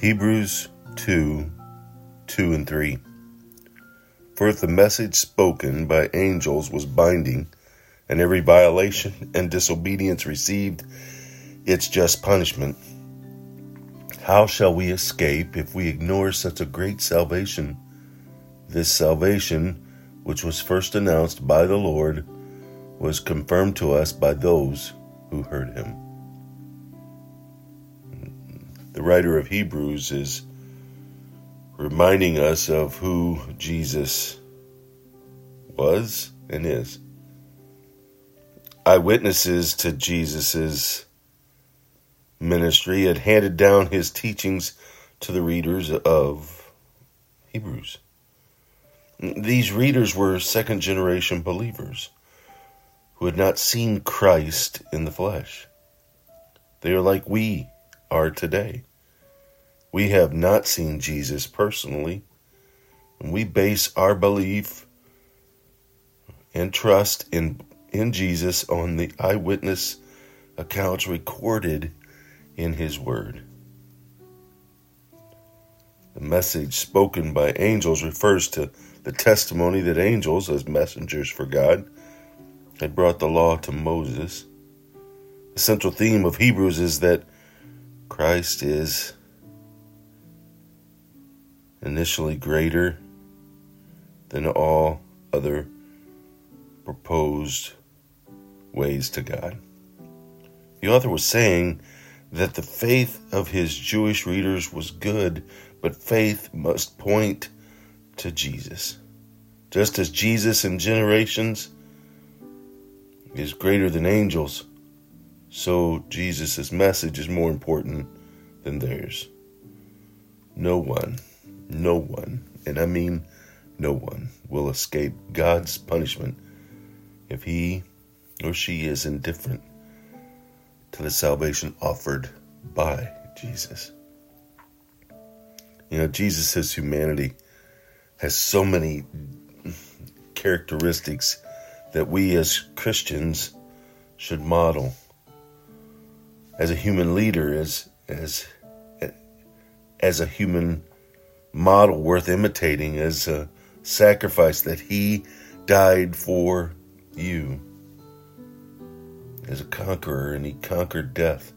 Hebrews 2 2 and 3. For if the message spoken by angels was binding, and every violation and disobedience received its just punishment, how shall we escape if we ignore such a great salvation? This salvation, which was first announced by the Lord, was confirmed to us by those who heard him. The writer of Hebrews is reminding us of who Jesus was and is. Eyewitnesses to Jesus's ministry had handed down his teachings to the readers of Hebrews. These readers were second generation believers who had not seen Christ in the flesh. They are like we are today. We have not seen Jesus personally, and we base our belief and trust in, in Jesus on the eyewitness accounts recorded in His Word. The message spoken by angels refers to the testimony that angels, as messengers for God, had brought the law to Moses. The central theme of Hebrews is that Christ is initially greater than all other proposed ways to God. The author was saying that the faith of his Jewish readers was good, but faith must point to Jesus. Just as Jesus in generations is greater than angels, so Jesus' message is more important than theirs. No one, no one, and I mean no one, will escape God's punishment if he or she is indifferent to the salvation offered by Jesus. You know, Jesus' humanity has so many characteristics that we as Christians should model. As a human leader, as as as a human model worth imitating, as a sacrifice that he died for you. As a conqueror, and he conquered death.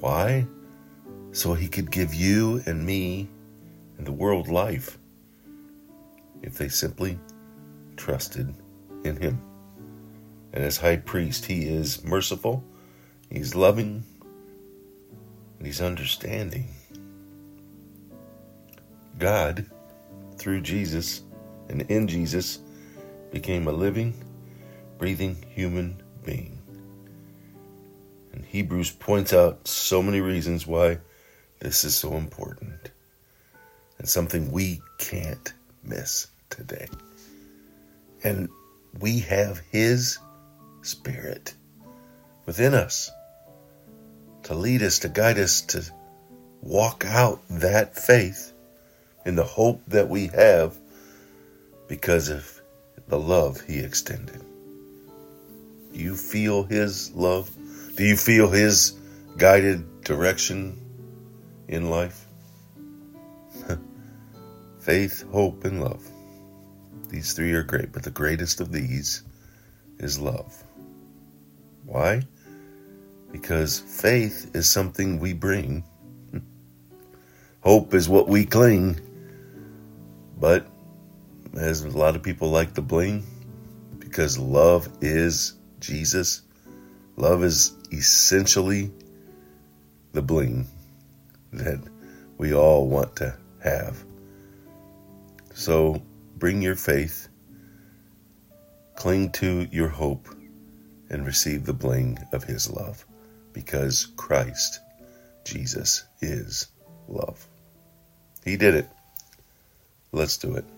Why? So he could give you and me and the world life if they simply trusted in him. And as high priest, he is merciful, he's loving, and he's understanding. God, through Jesus and in Jesus, became a living, breathing human being. And Hebrews points out so many reasons why this is so important and something we can't miss today. And we have His Spirit within us to lead us, to guide us, to walk out that faith in the hope that we have because of the love He extended. Do you feel His love? Do you feel His guided direction in life? Faith, hope, and love. These three are great, but the greatest of these is love. Why? Because faith is something we bring, hope is what we cling. But as a lot of people like to bling, because love is Jesus, love is essentially the bling that we all want to have. So Bring your faith, cling to your hope, and receive the bling of His love because Christ, Jesus, is love. He did it. Let's do it.